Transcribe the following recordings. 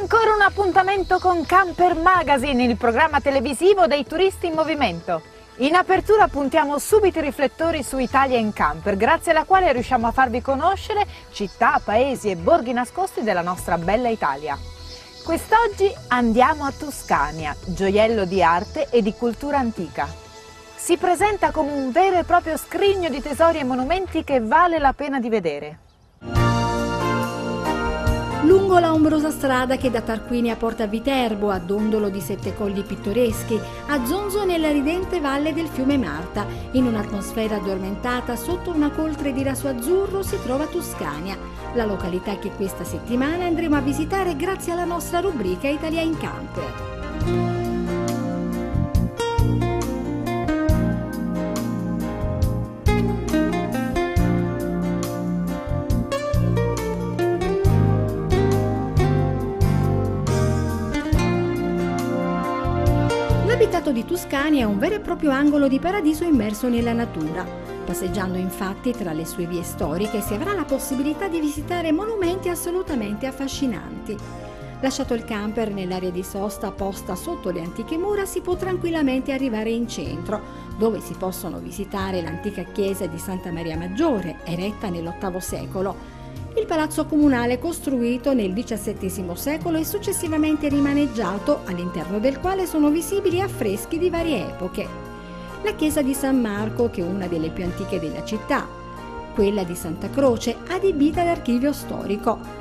Ancora un appuntamento con Camper Magazine, il programma televisivo dei turisti in movimento. In apertura puntiamo subito i riflettori su Italia in Camper, grazie alla quale riusciamo a farvi conoscere città, paesi e borghi nascosti della nostra bella Italia. Quest'oggi andiamo a Tuscania, gioiello di arte e di cultura antica. Si presenta come un vero e proprio scrigno di tesori e monumenti che vale la pena di vedere. Lungo la ombrosa strada che da Tarquinia porta a Viterbo, a Dondolo di sette colli pittoreschi, a Zonzo nella ridente valle del fiume Marta, in un'atmosfera addormentata sotto una coltre di raso azzurro si trova Tuscania, la località che questa settimana andremo a visitare grazie alla nostra rubrica Italia in Camper. L'abitato di Tuscania è un vero e proprio angolo di paradiso immerso nella natura. Passeggiando infatti tra le sue vie storiche si avrà la possibilità di visitare monumenti assolutamente affascinanti. Lasciato il camper nell'area di sosta posta sotto le antiche mura si può tranquillamente arrivare in centro, dove si possono visitare l'antica chiesa di Santa Maria Maggiore, eretta nell'VIII secolo, il palazzo comunale costruito nel XVII secolo e successivamente rimaneggiato, all'interno del quale sono visibili affreschi di varie epoche. La chiesa di San Marco, che è una delle più antiche della città, quella di Santa Croce, adibita ad archivio storico,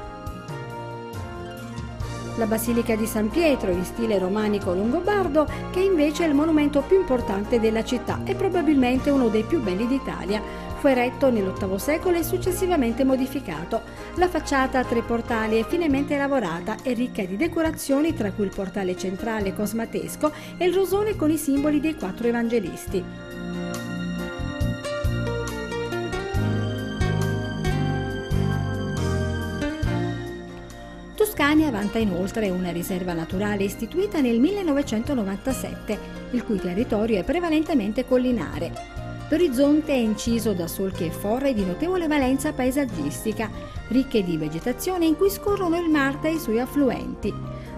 la Basilica di San Pietro in stile romanico longobardo, che invece è il monumento più importante della città e probabilmente uno dei più belli d'Italia. Fu eretto nell'VIII secolo e successivamente modificato. La facciata a tre portali è finemente lavorata e ricca di decorazioni, tra cui il portale centrale cosmatesco e il rosone con i simboli dei quattro evangelisti. Tuscania vanta inoltre una riserva naturale istituita nel 1997, il cui territorio è prevalentemente collinare. L'orizzonte è inciso da solchi e forre di notevole valenza paesaggistica, ricche di vegetazione in cui scorrono il Marta e i suoi affluenti.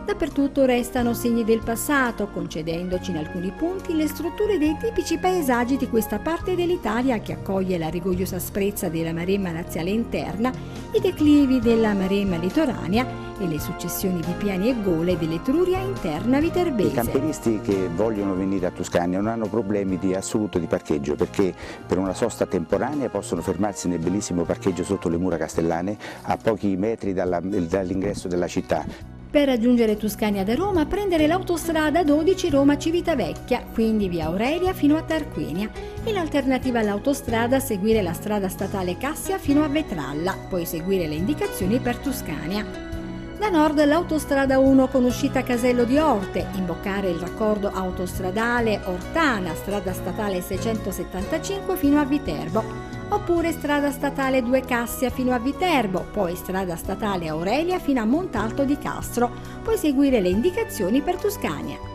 Dappertutto restano segni del passato, concedendoci in alcuni punti le strutture dei tipici paesaggi di questa parte dell'Italia che accoglie la rigogliosa asprezza della maremma laziale interna, i declivi della maremma litoranea e le successioni di piani e gole dell'Etruria interna viterbese. I camperisti che vogliono venire a Tuscania non hanno problemi di assoluto di parcheggio perché per una sosta temporanea possono fermarsi nel bellissimo parcheggio sotto le mura castellane a pochi metri dall'ingresso della città. Per raggiungere Tuscania da Roma prendere l'autostrada 12 Roma-Civitavecchia, quindi via Aurelia fino a Tarquinia. In alternativa all'autostrada seguire la strada statale Cassia fino a Vetralla, poi seguire le indicazioni per Tuscania. Da nord l'autostrada 1 con uscita Casello di Orte, imboccare il raccordo autostradale Ortana, strada statale 675 fino a Viterbo. Oppure strada statale 2 Cassia fino a Viterbo, poi strada statale Aurelia fino a Montalto di Castro, poi seguire le indicazioni per Tuscania.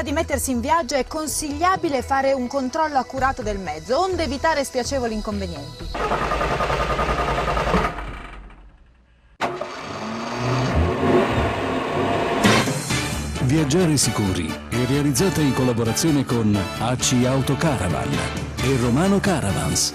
Prima di mettersi in viaggio è consigliabile fare un controllo accurato del mezzo, onde evitare spiacevoli inconvenienti. Viaggiare sicuri è realizzata in collaborazione con AC Auto Caravan e Romano Caravans.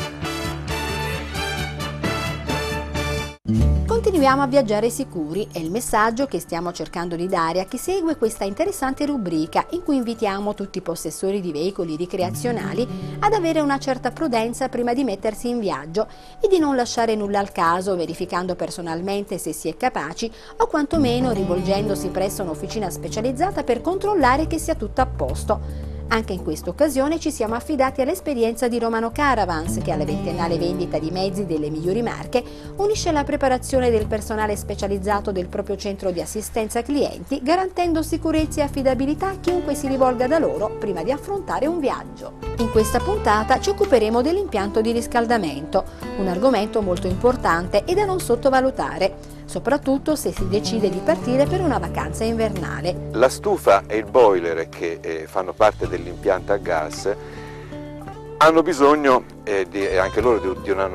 Continuiamo a viaggiare sicuri, è il messaggio che stiamo cercando di dare a chi segue questa interessante rubrica in cui invitiamo tutti i possessori di veicoli ricreazionali ad avere una certa prudenza prima di mettersi in viaggio e di non lasciare nulla al caso, verificando personalmente se si è capaci o quantomeno rivolgendosi presso un'officina specializzata per controllare che sia tutto a posto. Anche in questa occasione ci siamo affidati all'esperienza di Romano Caravans che alla ventennale vendita di mezzi delle migliori marche unisce la preparazione del personale specializzato del proprio centro di assistenza clienti garantendo sicurezza e affidabilità a chiunque si rivolga da loro prima di affrontare un viaggio. In questa puntata ci occuperemo dell'impianto di riscaldamento, un argomento molto importante e da non sottovalutare soprattutto se si decide di partire per una vacanza invernale. La stufa e il boiler che eh, fanno parte dell'impianto a gas hanno bisogno eh, di, anche loro di, di, una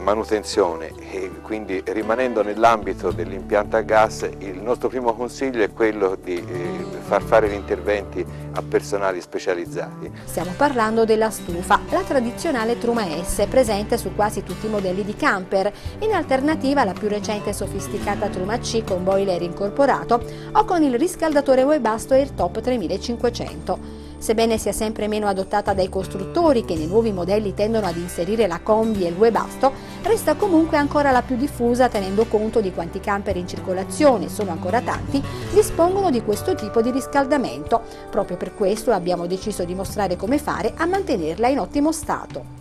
manutenzione e quindi rimanendo nell'ambito dell'impianto a gas il nostro primo consiglio è quello di eh, far fare gli interventi a personali specializzati. Stiamo parlando della stufa, la tradizionale Truma S presente su quasi tutti i modelli di camper, in alternativa alla più recente e sofisticata Truma C con boiler incorporato o con il riscaldatore Webasto AirTop 3500. Sebbene sia sempre meno adottata dai costruttori che nei nuovi modelli tendono ad inserire la combi e il webasto, resta comunque ancora la più diffusa tenendo conto di quanti camper in circolazione, sono ancora tanti, dispongono di questo tipo di riscaldamento. Proprio per questo abbiamo deciso di mostrare come fare a mantenerla in ottimo stato.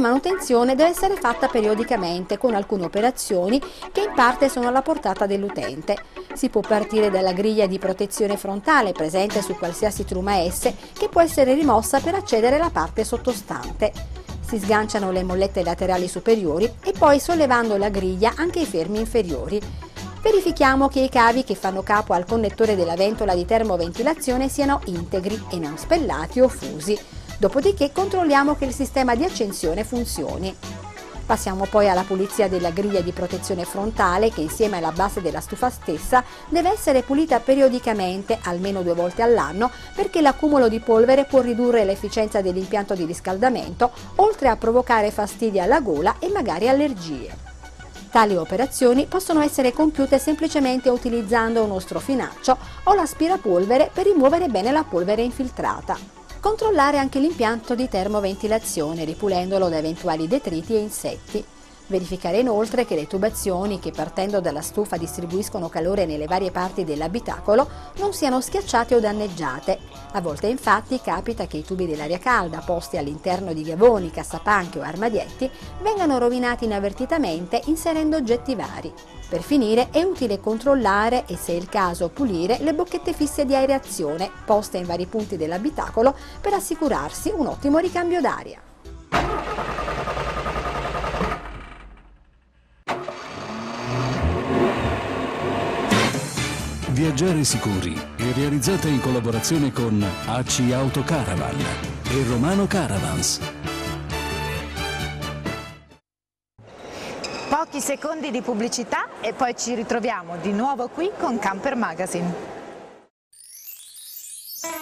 Manutenzione deve essere fatta periodicamente con alcune operazioni che in parte sono alla portata dell'utente. Si può partire dalla griglia di protezione frontale presente su qualsiasi truma S che può essere rimossa per accedere alla parte sottostante. Si sganciano le mollette laterali superiori e poi sollevando la griglia anche i fermi inferiori. Verifichiamo che i cavi che fanno capo al connettore della ventola di termoventilazione siano integri e non spellati o fusi. Dopodiché controlliamo che il sistema di accensione funzioni. Passiamo poi alla pulizia della griglia di protezione frontale che insieme alla base della stufa stessa deve essere pulita periodicamente, almeno due volte all'anno, perché l'accumulo di polvere può ridurre l'efficienza dell'impianto di riscaldamento, oltre a provocare fastidi alla gola e magari allergie. Tali operazioni possono essere compiute semplicemente utilizzando uno strofinaccio o l'aspirapolvere per rimuovere bene la polvere infiltrata. Controllare anche l'impianto di termoventilazione ripulendolo da eventuali detriti e insetti. Verificare inoltre che le tubazioni che partendo dalla stufa distribuiscono calore nelle varie parti dell'abitacolo non siano schiacciate o danneggiate. A volte infatti capita che i tubi dell'aria calda posti all'interno di gavoni, cassapanche o armadietti vengano rovinati inavvertitamente inserendo oggetti vari. Per finire è utile controllare e se è il caso pulire le bocchette fisse di aereazione poste in vari punti dell'abitacolo per assicurarsi un ottimo ricambio d'aria. Viaggiare sicuri è realizzata in collaborazione con AC Auto Caravan e Romano Caravans. Pochi secondi di pubblicità e poi ci ritroviamo di nuovo qui con Camper Magazine.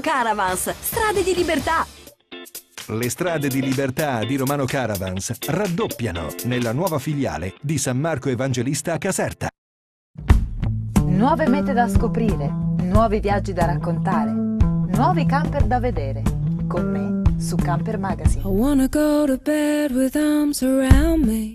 Caravans, strade di libertà. Le strade di libertà di Romano Caravans raddoppiano nella nuova filiale di San Marco Evangelista a Caserta. Nuove mete da scoprire, nuovi viaggi da raccontare, nuovi camper da vedere. Con me su Camper Magazine. I wanna go to bed with arms around me.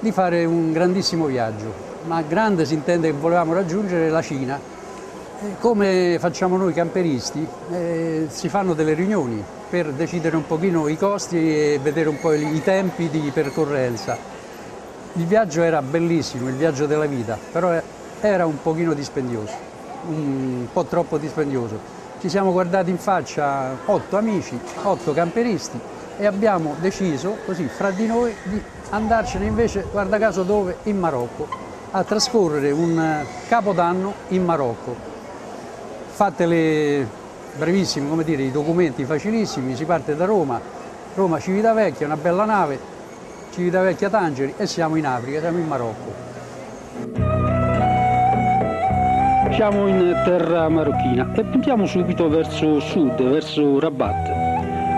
di fare un grandissimo viaggio, ma grande si intende che volevamo raggiungere la Cina. Come facciamo noi camperisti, eh, si fanno delle riunioni per decidere un pochino i costi e vedere un po' i tempi di percorrenza. Il viaggio era bellissimo, il viaggio della vita, però era un pochino dispendioso, un po' troppo dispendioso. Ci siamo guardati in faccia otto amici, otto camperisti e abbiamo deciso così fra di noi di andarcene invece, guarda caso dove? In Marocco, a trascorrere un capodanno in Marocco. Fatte le brevissime, come dire, i documenti facilissimi, si parte da Roma, Roma Civitavecchia, una bella nave, Civitavecchia Tangeri e siamo in Africa, siamo in Marocco. Siamo in terra marocchina e puntiamo subito verso sud, verso Rabat.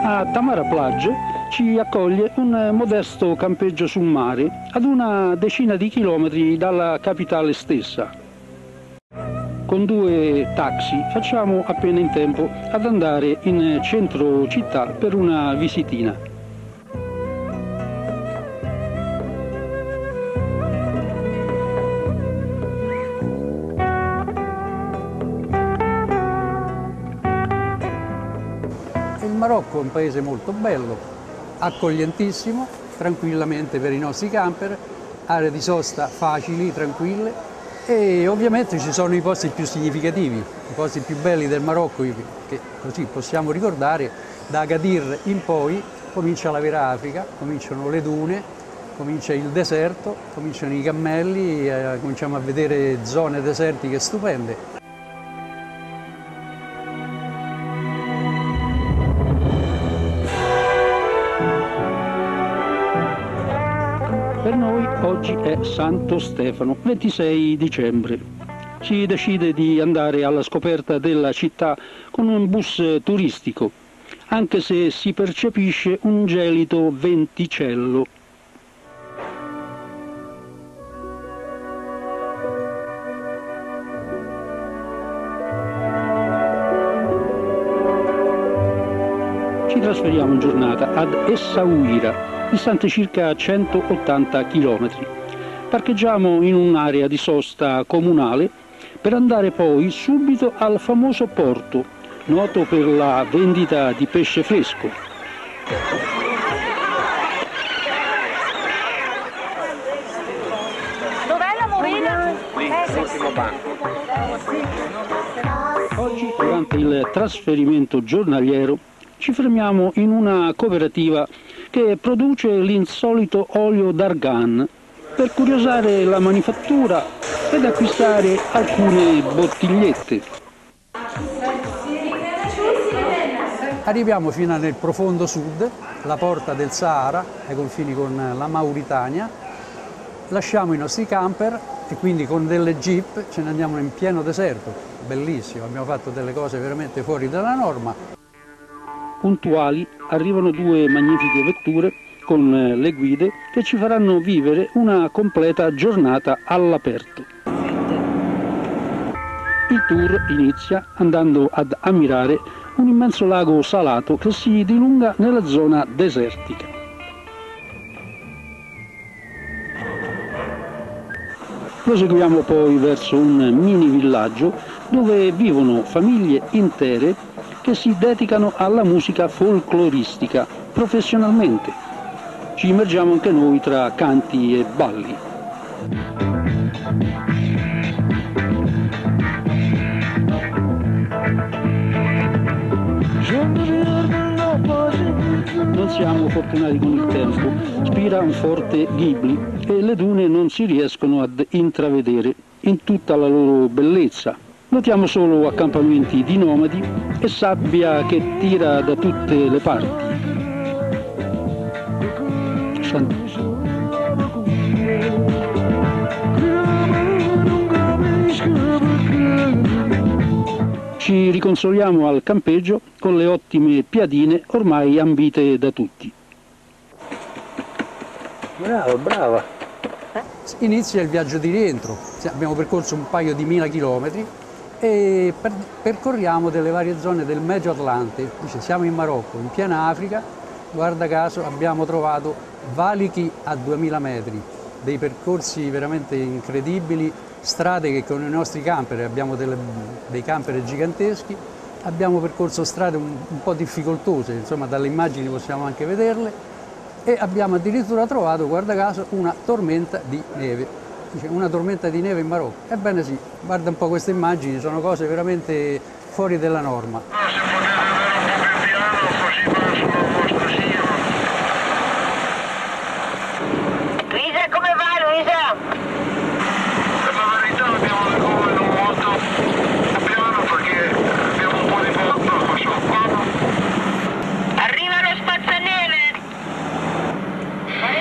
A Tamara Plage ci accoglie un modesto campeggio sul mare ad una decina di chilometri dalla capitale stessa. Con due taxi facciamo appena in tempo ad andare in centro città per una visitina. Marocco è un paese molto bello, accoglientissimo, tranquillamente per i nostri camper, aree di sosta facili, tranquille e ovviamente ci sono i posti più significativi, i posti più belli del Marocco che così possiamo ricordare, da Agadir in poi comincia la vera Africa, cominciano le dune, comincia il deserto, cominciano i cammelli, eh, cominciamo a vedere zone desertiche stupende. Noi oggi è Santo Stefano, 26 dicembre. Si decide di andare alla scoperta della città con un bus turistico, anche se si percepisce un gelido venticello. Ci trasferiamo in giornata ad Essaouira, distante circa 180 km. Parcheggiamo in un'area di sosta comunale per andare poi subito al famoso porto, noto per la vendita di pesce fresco. Dov'è la morena? Oggi, durante il trasferimento giornaliero, ci fermiamo in una cooperativa che produce l'insolito olio d'argan per curiosare la manifattura ed acquistare alcune bottigliette. Arriviamo fino nel profondo sud, la porta del Sahara, ai confini con la Mauritania, lasciamo i nostri camper e quindi con delle jeep ce ne andiamo in pieno deserto, bellissimo, abbiamo fatto delle cose veramente fuori dalla norma. Puntuali arrivano due magnifiche vetture con eh, le guide che ci faranno vivere una completa giornata all'aperto. Il tour inizia andando ad ammirare un immenso lago salato che si dilunga nella zona desertica. Proseguiamo poi verso un mini villaggio dove vivono famiglie intere che si dedicano alla musica folcloristica professionalmente. Ci immergiamo anche noi tra canti e balli. Non siamo fortunati con il tempo, spira un forte ghibli e le dune non si riescono ad intravedere in tutta la loro bellezza. Notiamo solo accampamenti di nomadi e sabbia che tira da tutte le parti. Ci riconsoliamo al campeggio con le ottime piadine ormai ambite da tutti. Bravo, brava. Inizia il viaggio di rientro. Abbiamo percorso un paio di mila chilometri e per, percorriamo delle varie zone del Medio Atlante. Dice, siamo in Marocco, in piena Africa, guarda caso abbiamo trovato valichi a 2000 metri, dei percorsi veramente incredibili strade che con i nostri camper, abbiamo delle, dei camper giganteschi, abbiamo percorso strade un, un po' difficoltose, insomma dalle immagini possiamo anche vederle, e abbiamo addirittura trovato, guarda caso, una tormenta di neve. Dice, una tormenta di neve in Marocco. Ebbene sì, guarda un po' queste immagini, sono cose veramente fuori della norma. Luisa, come va Luisa? Per la verità abbiamo le gomme non molto piano perché abbiamo un po' di vento sotto. Arriva lo spazzaneve! Non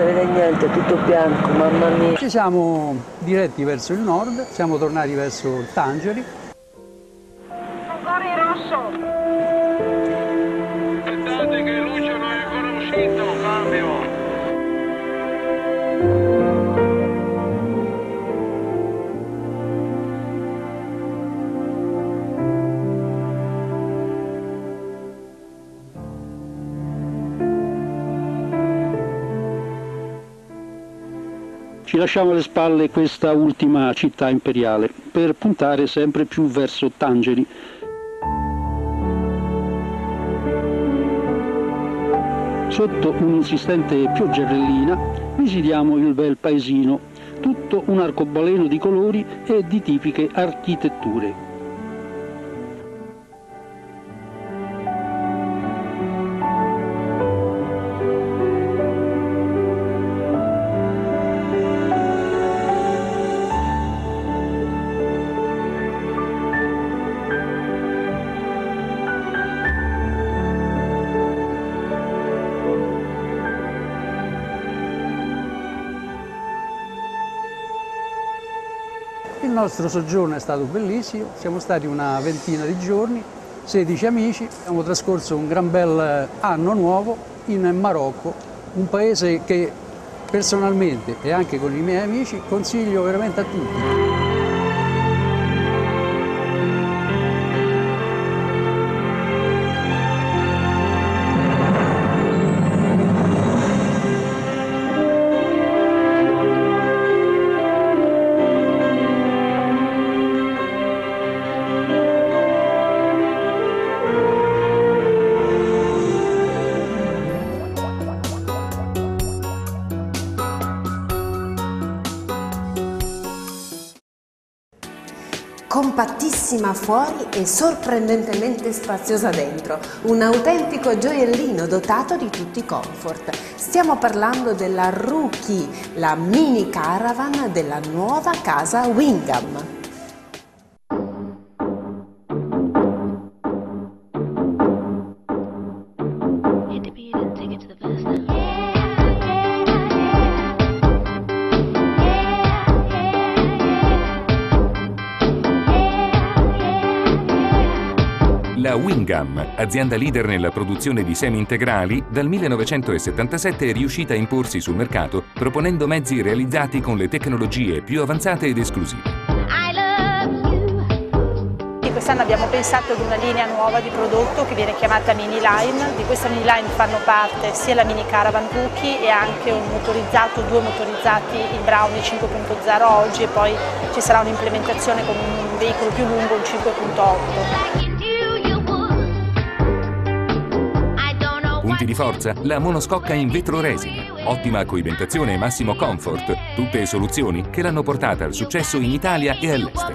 si vede niente, tutto bianco, mamma mia. Ci siamo diretti verso il nord, siamo tornati verso Tangeri. Lasciamo alle spalle questa ultima città imperiale per puntare sempre più verso Tangeri. Sotto un'insistente pioggerellina visitiamo il bel paesino, tutto un arcobaleno di colori e di tipiche architetture. Nostro soggiorno è stato bellissimo, siamo stati una ventina di giorni, 16 amici, abbiamo trascorso un gran bel anno nuovo in Marocco, un paese che personalmente e anche con i miei amici consiglio veramente a tutti. Compattissima fuori e sorprendentemente spaziosa dentro, un autentico gioiellino dotato di tutti i comfort. Stiamo parlando della Rookie, la mini caravan della nuova casa Wingham. La Wingam, azienda leader nella produzione di semi integrali, dal 1977 è riuscita a imporsi sul mercato proponendo mezzi realizzati con le tecnologie più avanzate ed esclusive. Quest'anno abbiamo pensato ad una linea nuova di prodotto che viene chiamata Mini Line. Di questa Mini Line fanno parte sia la Mini Caravan Rookie e anche un motorizzato, due motorizzati, il Brownie 5.0 oggi e poi ci sarà un'implementazione con un veicolo più lungo, un 5.8. Punti di forza? La monoscocca in vetro resina. Ottima coibentazione e massimo comfort. Tutte soluzioni che l'hanno portata al successo in Italia e all'estero.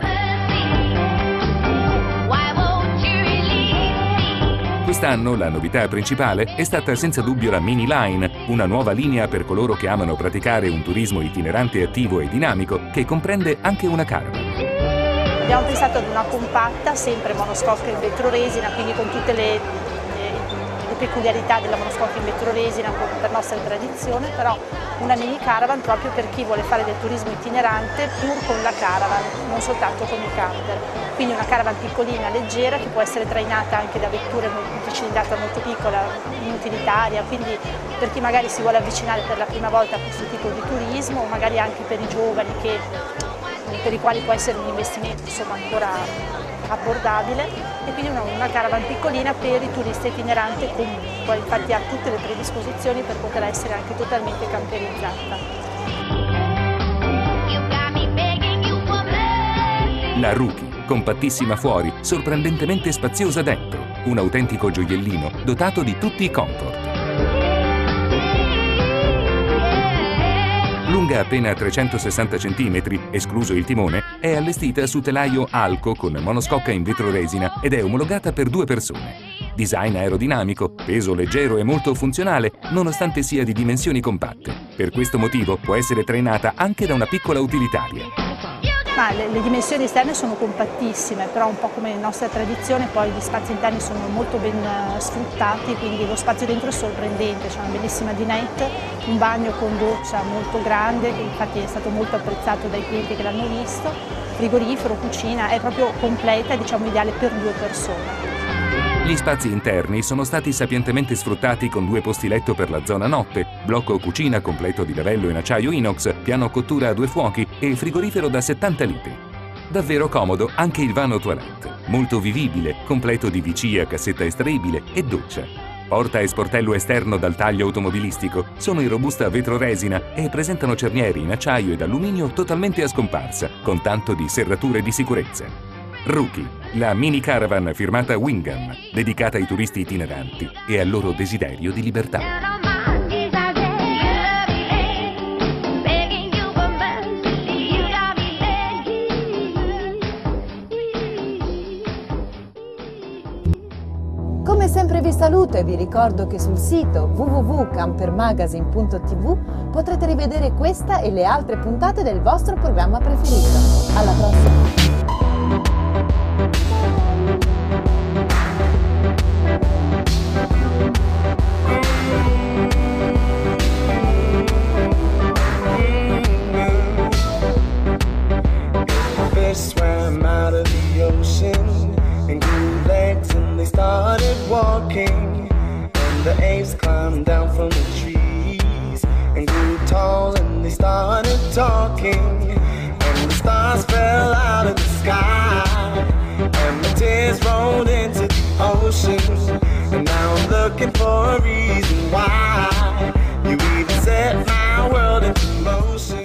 Quest'anno la novità principale è stata senza dubbio la Mini Line, una nuova linea per coloro che amano praticare un turismo itinerante attivo e dinamico che comprende anche una caravan. Abbiamo pensato ad una compatta, sempre monoscocca in vetro resina, quindi con tutte le peculiarità della monoscocca in vetro resina per nostra tradizione, però una mini caravan proprio per chi vuole fare del turismo itinerante pur con la caravan, non soltanto con i camper. Quindi una caravan piccolina, leggera, che può essere trainata anche da vetture multicilindrata molto piccola, inutilitaria, quindi per chi magari si vuole avvicinare per la prima volta a questo tipo di turismo, o magari anche per i giovani che, per i quali può essere un investimento insomma, ancora abbordabile e quindi una, una caravan piccolina per i turisti itineranti comunque, infatti ha tutte le predisposizioni per poter essere anche totalmente camperizzata. La Rookie, compattissima fuori, sorprendentemente spaziosa dentro, un autentico gioiellino dotato di tutti i comfort. Lunga appena 360 cm, escluso il timone, è allestita su telaio alco con monoscocca in vetro resina ed è omologata per due persone. Design aerodinamico, peso leggero e molto funzionale, nonostante sia di dimensioni compatte. Per questo motivo può essere trainata anche da una piccola utilitaria. Ma le, le, dimensioni esterne sono compattissime, però un po' come nostra tradizione poi gli spazi interni sono molto ben uh, sfruttati, quindi lo spazio dentro è sorprendente, c'è una bellissima dinette, un bagno con doccia molto grande, che infatti è stato molto apprezzato dai clienti che l'hanno visto, frigorifero, cucina, è proprio completa diciamo ideale per due persone. Gli spazi interni sono stati sapientemente sfruttati con due posti letto per la zona notte, blocco cucina completo di lavello in acciaio inox, piano cottura a due fuochi e frigorifero da 70 litri. Davvero comodo anche il vano toilette, molto vivibile, completo di VC a cassetta estraibile e doccia. Porta e sportello esterno dal taglio automobilistico sono in robusta vetro resina e presentano cernieri in acciaio ed alluminio totalmente a scomparsa, con tanto di serrature di sicurezza. Rookie, la mini caravan firmata Wingham, dedicata ai turisti itineranti e al loro desiderio di libertà. Come sempre vi saluto e vi ricordo che sul sito www.campermagazine.tv potrete rivedere questa e le altre puntate del vostro programma preferito. Alla prossima! Swam out of the ocean and grew legs and they started walking. And the apes climbed down from the trees and grew tall and they started talking. And the stars fell out of the sky and the tears rolled into the ocean. And now I'm looking for a reason why you even set my world into motion.